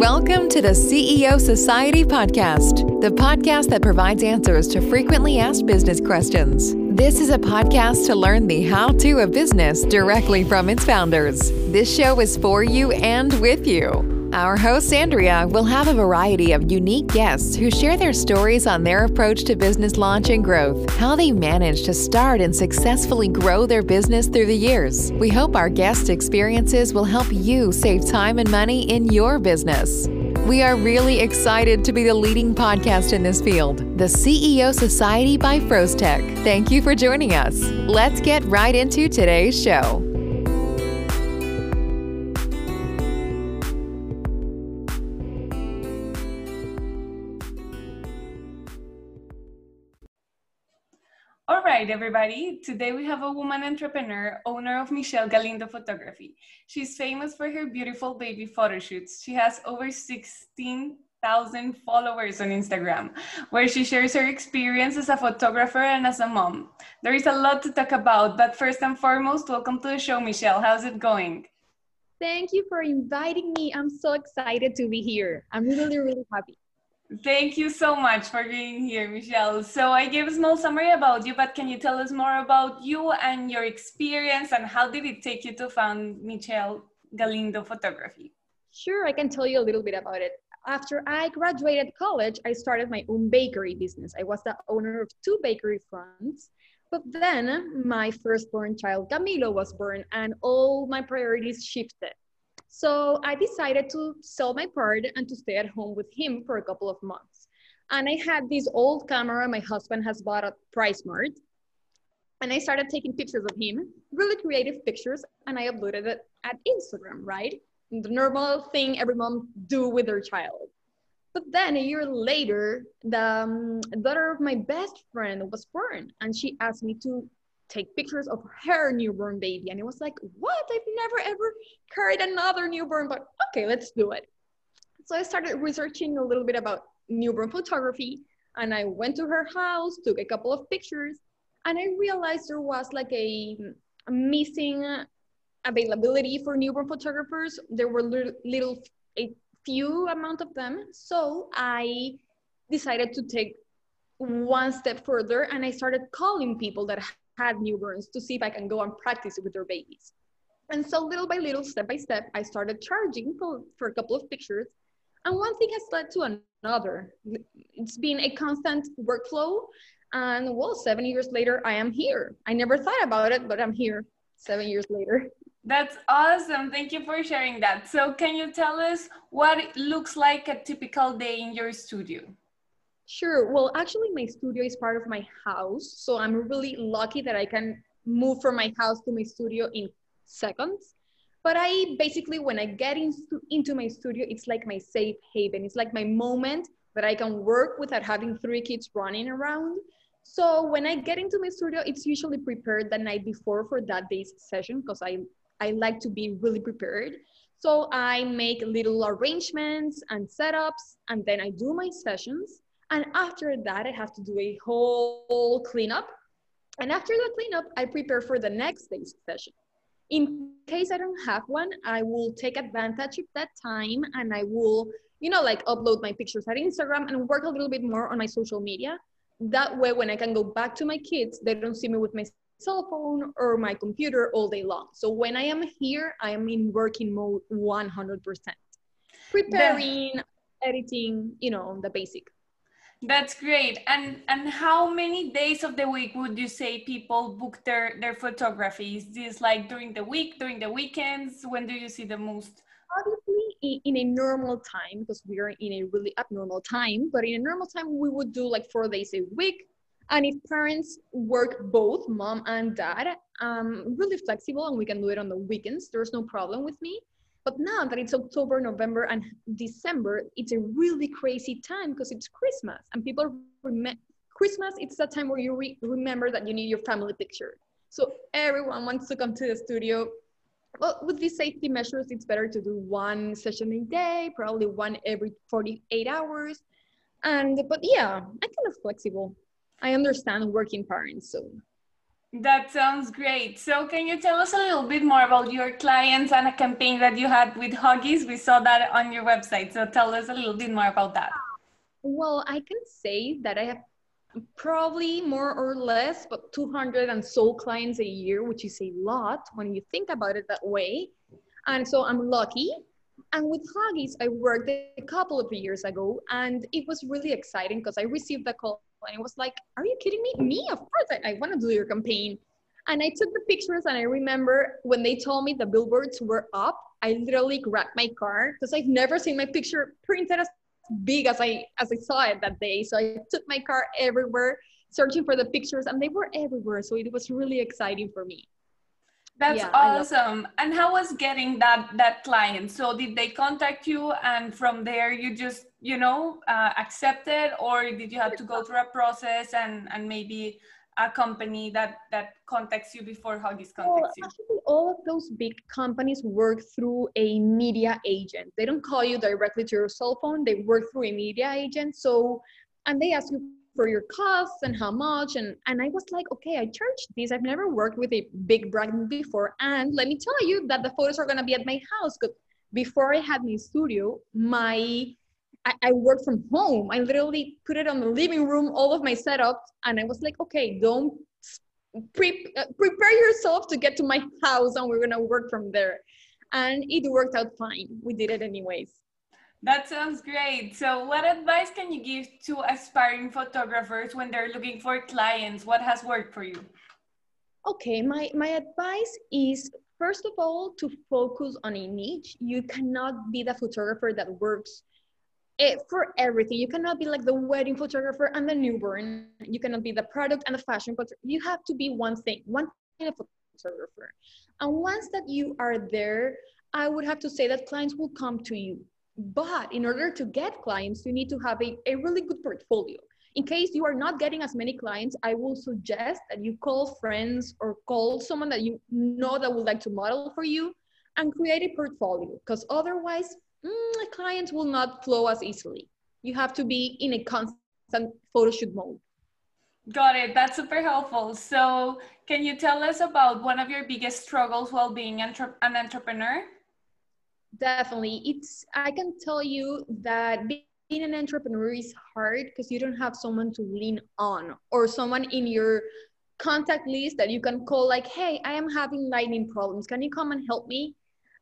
Welcome to the CEO Society Podcast, the podcast that provides answers to frequently asked business questions. This is a podcast to learn the how to of business directly from its founders. This show is for you and with you. Our host, Andrea, will have a variety of unique guests who share their stories on their approach to business launch and growth, how they managed to start and successfully grow their business through the years. We hope our guest experiences will help you save time and money in your business. We are really excited to be the leading podcast in this field, the CEO Society by FrozeTech. Thank you for joining us. Let's get right into today's show. Right, everybody. Today we have a woman entrepreneur, owner of Michelle Galindo Photography. She's famous for her beautiful baby photo shoots. She has over 16,000 followers on Instagram, where she shares her experience as a photographer and as a mom. There is a lot to talk about, but first and foremost, welcome to the show, Michelle. How's it going? Thank you for inviting me. I'm so excited to be here. I'm really, really happy. Thank you so much for being here, Michelle. So I gave a small summary about you, but can you tell us more about you and your experience and how did it take you to found Michelle Galindo Photography? Sure, I can tell you a little bit about it. After I graduated college, I started my own bakery business. I was the owner of two bakery fronts. But then my firstborn child, Camilo, was born and all my priorities shifted. So I decided to sell my part and to stay at home with him for a couple of months. And I had this old camera my husband has bought at PriceSmart. And I started taking pictures of him, really creative pictures, and I uploaded it at Instagram, right? The normal thing every mom do with their child. But then a year later, the um, daughter of my best friend was born, and she asked me to take pictures of her newborn baby. And it was like, what? I've never ever carried another newborn, but okay, let's do it. So I started researching a little bit about newborn photography and I went to her house, took a couple of pictures, and I realized there was like a, a missing availability for newborn photographers. There were little, little, a few amount of them. So I decided to take one step further and I started calling people that had newborns to see if I can go and practice with their babies. And so little by little, step by step, I started charging for, for a couple of pictures. And one thing has led to another. It's been a constant workflow. And well, seven years later, I am here. I never thought about it, but I'm here seven years later. That's awesome. Thank you for sharing that. So, can you tell us what it looks like a typical day in your studio? Sure. Well, actually, my studio is part of my house. So I'm really lucky that I can move from my house to my studio in seconds. But I basically, when I get into, into my studio, it's like my safe haven. It's like my moment that I can work without having three kids running around. So when I get into my studio, it's usually prepared the night before for that day's session because I, I like to be really prepared. So I make little arrangements and setups, and then I do my sessions and after that, I have to do a whole cleanup. And after the cleanup, I prepare for the next day's session. In case I don't have one, I will take advantage of that time and I will, you know, like upload my pictures at Instagram and work a little bit more on my social media. That way, when I can go back to my kids, they don't see me with my cell phone or my computer all day long. So when I am here, I am in working mode 100%. Preparing, editing, you know, the basic. That's great. And and how many days of the week would you say people book their their photography? Is this like during the week, during the weekends? When do you see the most? Obviously, in a normal time, because we are in a really abnormal time. But in a normal time, we would do like four days a week. And if parents work both, mom and dad, um, really flexible, and we can do it on the weekends. There's no problem with me. But now that it's October, November, and December, it's a really crazy time because it's Christmas and people remember Christmas. It's that time where you re remember that you need your family picture. So everyone wants to come to the studio. Well, with these safety measures, it's better to do one session a day, probably one every 48 hours. And but yeah, I'm kind of flexible. I understand working parents, so That sounds great. So, can you tell us a little bit more about your clients and a campaign that you had with Huggies? We saw that on your website. So, tell us a little bit more about that. Well, I can say that I have probably more or less, but 200 and so clients a year, which is a lot when you think about it that way. And so I'm lucky. And with Huggies, I worked a couple of years ago, and it was really exciting because I received a call and it was like, Are you kidding me? Me? Of course, I, I want to do your campaign. And I took the pictures, and I remember when they told me the billboards were up, I literally grabbed my car because I've never seen my picture printed as big as I as I saw it that day. So I took my car everywhere, searching for the pictures, and they were everywhere. So it was really exciting for me. That's yeah, awesome. And how was getting that that client? So did they contact you, and from there you just you know uh, accepted, or did you have to go through a process and and maybe a company that that contacts you before Huggies contacts well, you? Actually, all of those big companies work through a media agent. They don't call you directly to your cell phone. They work through a media agent. So, and they ask you for your costs and how much. And and I was like, okay, I charged this. I've never worked with a big brand before. And let me tell you that the photos are gonna be at my house. Because before I had my studio, my I, work from home. I literally put it on the living room, all of my setup, and I was like, okay, don't pre- uh, prepare yourself to get to my house, and we're gonna work from there. And it worked out fine. We did it anyways. That sounds great. So, what advice can you give to aspiring photographers when they're looking for clients? What has worked for you? Okay, my, my advice is first of all to focus on a niche. You cannot be the photographer that works it, for everything. You cannot be like the wedding photographer and the newborn. You cannot be the product and the fashion photographer. You have to be one thing, one kind of photographer. And once that you are there, I would have to say that clients will come to you. But in order to get clients, you need to have a, a really good portfolio. In case you are not getting as many clients, I will suggest that you call friends or call someone that you know that would like to model for you and create a portfolio because otherwise mm, clients will not flow as easily. You have to be in a constant photo shoot mode. Got it. That's super helpful. So, can you tell us about one of your biggest struggles while being entre- an entrepreneur? Definitely. It's I can tell you that being an entrepreneur is hard because you don't have someone to lean on or someone in your contact list that you can call like, "Hey, I am having lighting problems. Can you come and help me?"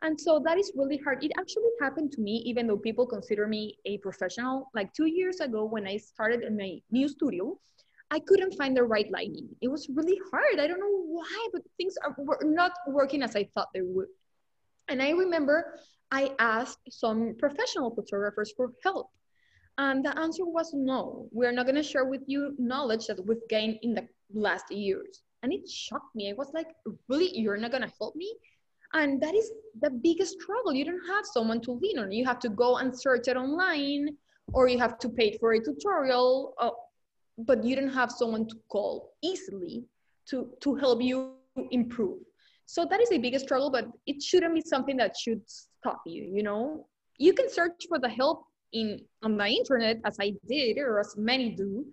And so that is really hard. It actually happened to me, even though people consider me a professional. Like two years ago, when I started in my new studio, I couldn't find the right lighting. It was really hard. I don't know why, but things are, were not working as I thought they would. And I remember I asked some professional photographers for help. And the answer was no, we're not going to share with you knowledge that we've gained in the last years. And it shocked me. I was like, really? You're not going to help me? and that is the biggest struggle you don't have someone to lean on you have to go and search it online or you have to pay for a tutorial uh, but you don't have someone to call easily to to help you improve so that is the biggest struggle but it shouldn't be something that should stop you you know you can search for the help in on the internet as i did or as many do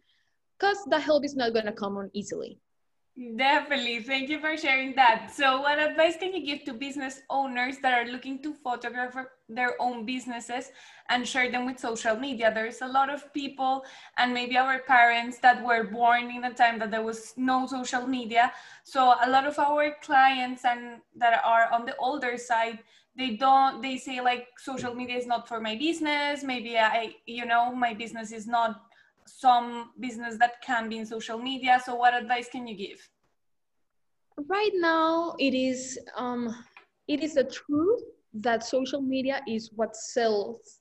because the help is not going to come on easily Definitely. Thank you for sharing that. So, what advice can you give to business owners that are looking to photograph their own businesses and share them with social media? There's a lot of people, and maybe our parents that were born in a time that there was no social media. So, a lot of our clients and that are on the older side, they don't, they say like social media is not for my business. Maybe I, you know, my business is not some business that can be in social media. So what advice can you give? Right now, it is um, it is the truth that social media is what sells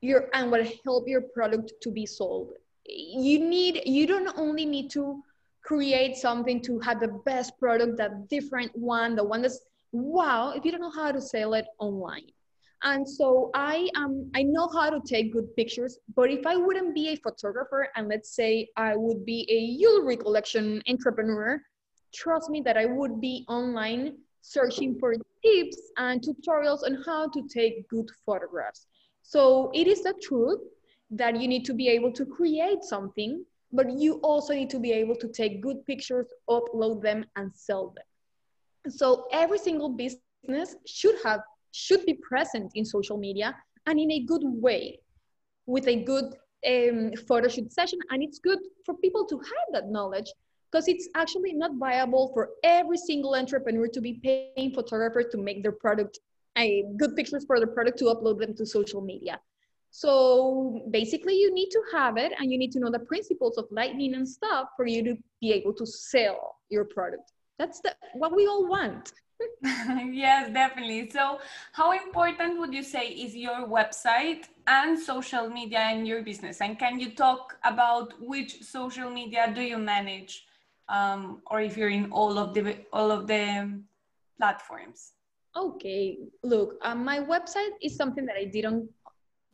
your and what help your product to be sold. You need you don't only need to create something to have the best product, that different one, the one that's wow. If you don't know how to sell it online, and so I um I know how to take good pictures, but if I wouldn't be a photographer and let's say I would be a jewelry collection entrepreneur, trust me that I would be online searching for tips and tutorials on how to take good photographs. So it is the truth that you need to be able to create something, but you also need to be able to take good pictures, upload them, and sell them. So every single business should have should be present in social media and in a good way, with a good um, photo shoot session. And it's good for people to have that knowledge because it's actually not viable for every single entrepreneur to be paying photographers to make their product good pictures for the product to upload them to social media. So basically you need to have it and you need to know the principles of lighting and stuff for you to be able to sell your product. That's the, what we all want. yes, definitely. So how important would you say is your website and social media in your business? And can you talk about which social media do you manage? Um, or if you're in all of the all of the platforms okay look um, my website is something that i did on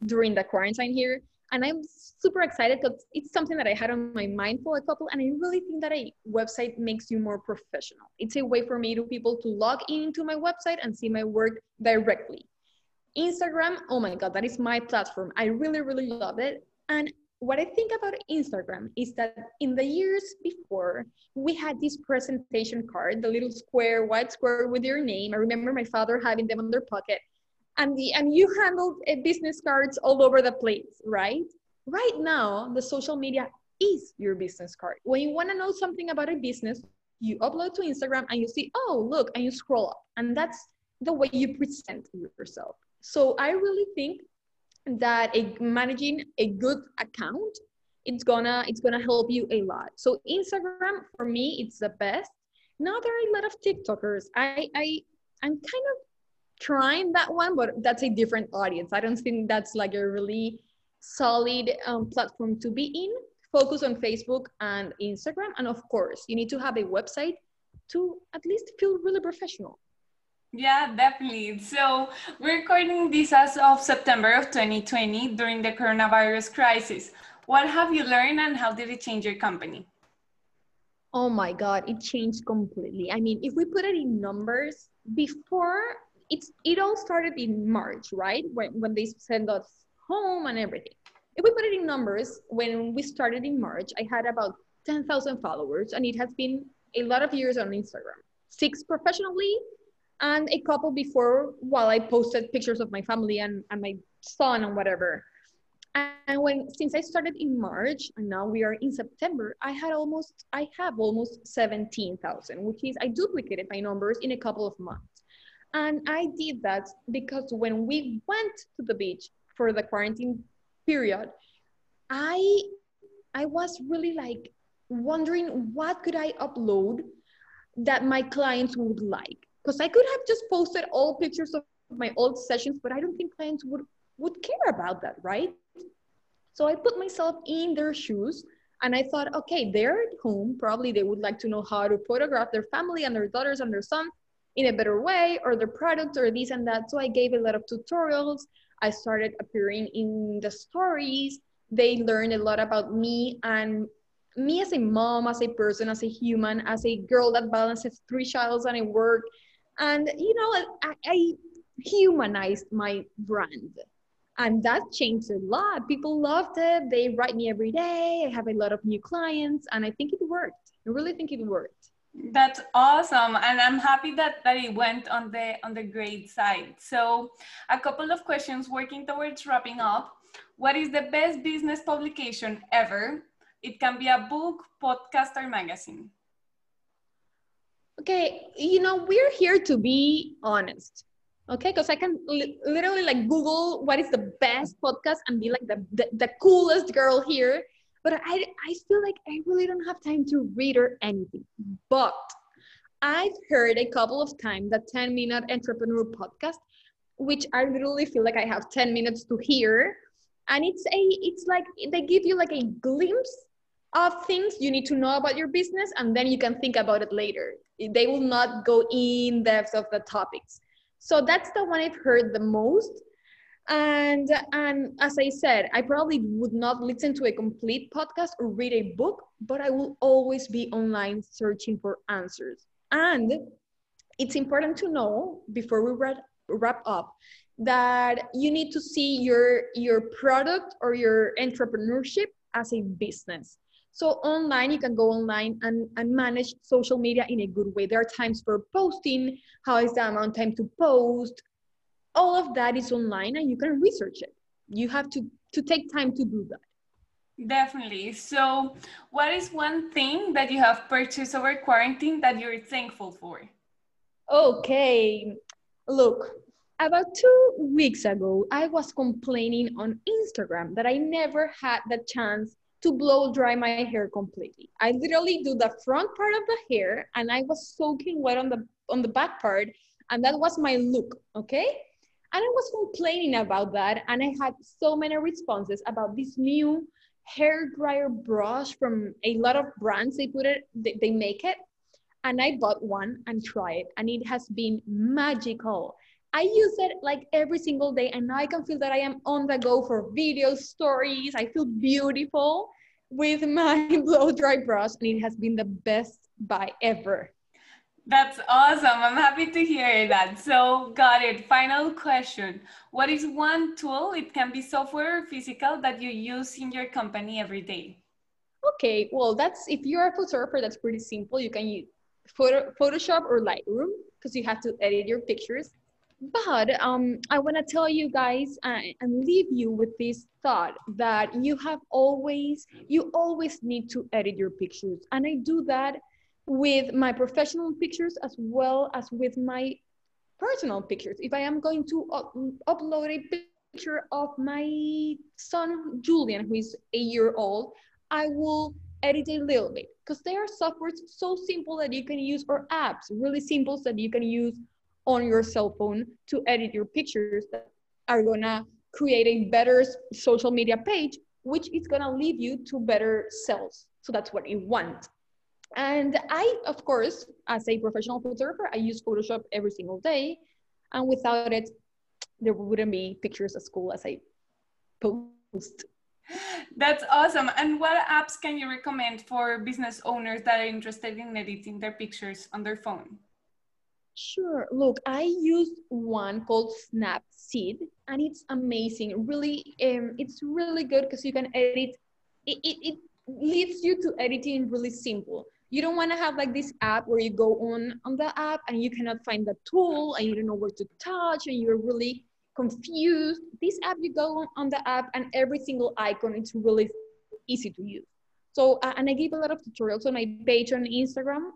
during the quarantine here. And I'm super excited because it's something that I had on my mind for a couple. And I really think that a website makes you more professional. It's a way for me to people to log into my website and see my work directly. Instagram, oh my God, that is my platform. I really, really love it. And what I think about Instagram is that in the years before, we had this presentation card, the little square, white square with your name. I remember my father having them on their pocket and the and you handled uh, business cards all over the place right? Right now the social media is your business card. When you want to know something about a business you upload to instagram and you see oh look and you scroll up. And that's the way you present yourself. So i really think that a, managing a good account it's gonna it's gonna help you a lot. So instagram for me it's the best. Now there are a lot of tiktokers. I i i'm kind of trying that one, but that's a different audience. I don't think that's like a really solid um, platform to be in. Focus on Facebook and Instagram. And of course, you need to have a website to at least feel really professional. Yeah, definitely. So we're recording this as of September of 2020 during the coronavirus crisis. What have you learned and how did it change your company? Oh my God, it changed completely. I mean, if we put it in numbers, before it's it all started in March, right? When when they sent us home and everything. If we put it in numbers, when we started in March, I had about 10,000 followers, and it has been a lot of years on Instagram. Six professionally, and a couple before while I posted pictures of my family and, and my son and whatever. And when since I started in March and now we are in September, I had almost I have almost 17,000, which is I duplicated my numbers in a couple of months. And I did that because when we went to the beach for the quarantine period, I I was really like wondering what could I upload that my clients would like. Because I could have just posted all pictures of my old sessions, but I don't think clients would would care about that, right? So I put myself in their shoes and I thought, okay, they're at home. Probably they would like to know how to photograph their family and their daughters and their son in a better way or the product or this and that. So I gave a lot of tutorials. I started appearing in the stories. They learned a lot about me and me as a mom, as a person, as a human, as a girl that balances three childs and a work. And, you know, I, I humanized my brand. And that changed a lot. People loved it. They write me every day. I have a lot of new clients, and I think it worked. I really think it worked. That's awesome, and I'm happy that that it went on the on the great side. So, a couple of questions working towards wrapping up. What is the best business publication ever? It can be a book, podcast, or magazine. Okay, you know we're here to be honest. Okay, because I can li literally like Google what is the best podcast and be like the, the, the coolest girl here but I, I feel like I really don't have time to read or anything. But I've heard a couple of times that 10 minute entrepreneur podcast, which I literally feel like I have 10 minutes to hear. And it's a, it's like they give you like a glimpse of things you need to know about your business, and then you can think about it later. They will not go in depth of the topics. So that's the one I've heard the most and and as i said i probably would not listen to a complete podcast or read a book but i will always be online searching for answers and it's important to know before we wrap, wrap up that you need to see your your product or your entrepreneurship as a business So online, you can go online and, and manage social media in a good way. There are times for posting, how is the amount of time to post. All of that is online and you can research it. You have to, to take time to do that. Definitely. So, what is one thing that you have purchased over quarantine that you're thankful for? Okay. Look, about two weeks ago, I was complaining on Instagram that I never had the chance to blow dry my hair completely. I literally do the front part of the hair and I was soaking wet on the on the back part and that was my look, okay? And I was complaining about that and I had so many responses about this new hair dryer brush from a lot of brands they put it they, they make it and I bought one and tried it and it has been magical. I use it like every single day, and now I can feel that I am on the go for video stories. I feel beautiful with my blow dry brush, and it has been the best buy ever. That's awesome. I'm happy to hear that. So, got it. Final question What is one tool, it can be software or physical, that you use in your company every day? Okay, well, that's if you're a photographer, that's pretty simple. You can use Photo, Photoshop or Lightroom because you have to edit your pictures. But um, I want to tell you guys uh, and leave you with this thought that you have always, you always need to edit your pictures. And I do that with my professional pictures as well as with my personal pictures. If I am going to up upload a picture of my son, Julian, who is a year old, I will edit a little bit because there are softwares so simple that you can use or apps really simple that you can use on your cell phone to edit your pictures that are gonna create a better social media page, which is gonna lead you to better sales. So that's what you want. And I, of course, as a professional photographer, I use Photoshop every single day. And without it, there wouldn't be pictures at school as I post. That's awesome. And what apps can you recommend for business owners that are interested in editing their pictures on their phone? Sure. Look, I use one called Snapseed, and it's amazing. Really, um, it's really good because you can edit. It, it, it leads you to editing really simple. You don't want to have like this app where you go on on the app and you cannot find the tool and you don't know where to touch and you're really confused. This app, you go on, on the app and every single icon it's really easy to use. So, uh, and I give a lot of tutorials on my page on Instagram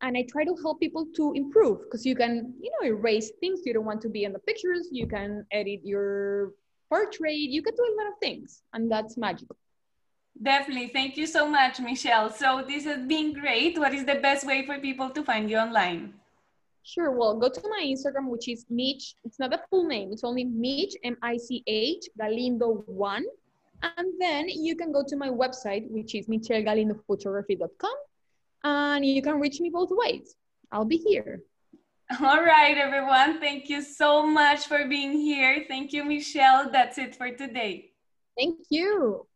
and I try to help people to improve because you can, you know, erase things you don't want to be in the pictures. You can edit your portrait. You can do a lot of things, and that's magical. Definitely. Thank you so much, Michelle. So this has been great. What is the best way for people to find you online? Sure. Well, go to my Instagram, which is Mich. It's not a full name. It's only Mich, M-I-C-H, Galindo1. And then you can go to my website, which is michellegalindophotography.com and you can reach me both ways. I'll be here. All right, everyone. Thank you so much for being here. Thank you, Michelle. That's it for today. Thank you.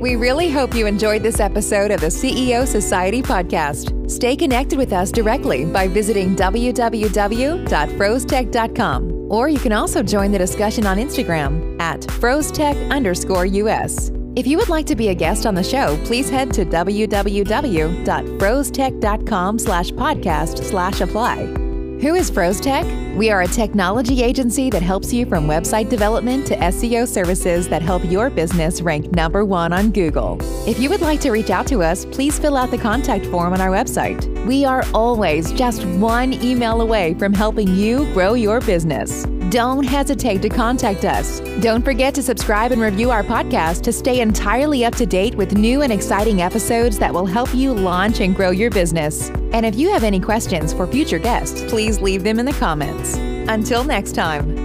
We really hope you enjoyed this episode of the CEO Society podcast. Stay connected with us directly by visiting www.frozetech.com, or you can also join the discussion on Instagram at frozetech underscore US. If you would like to be a guest on the show, please head to www.frozetech.com slash podcast slash apply. Who is FrozeTech? We are a technology agency that helps you from website development to SEO services that help your business rank number one on Google. If you would like to reach out to us, please fill out the contact form on our website. We are always just one email away from helping you grow your business don't hesitate to contact us. Don't forget to subscribe and review our podcast to stay entirely up to date with new and exciting episodes that will help you launch and grow your business. And if you have any questions for future guests, please leave them in the comments. Until next time.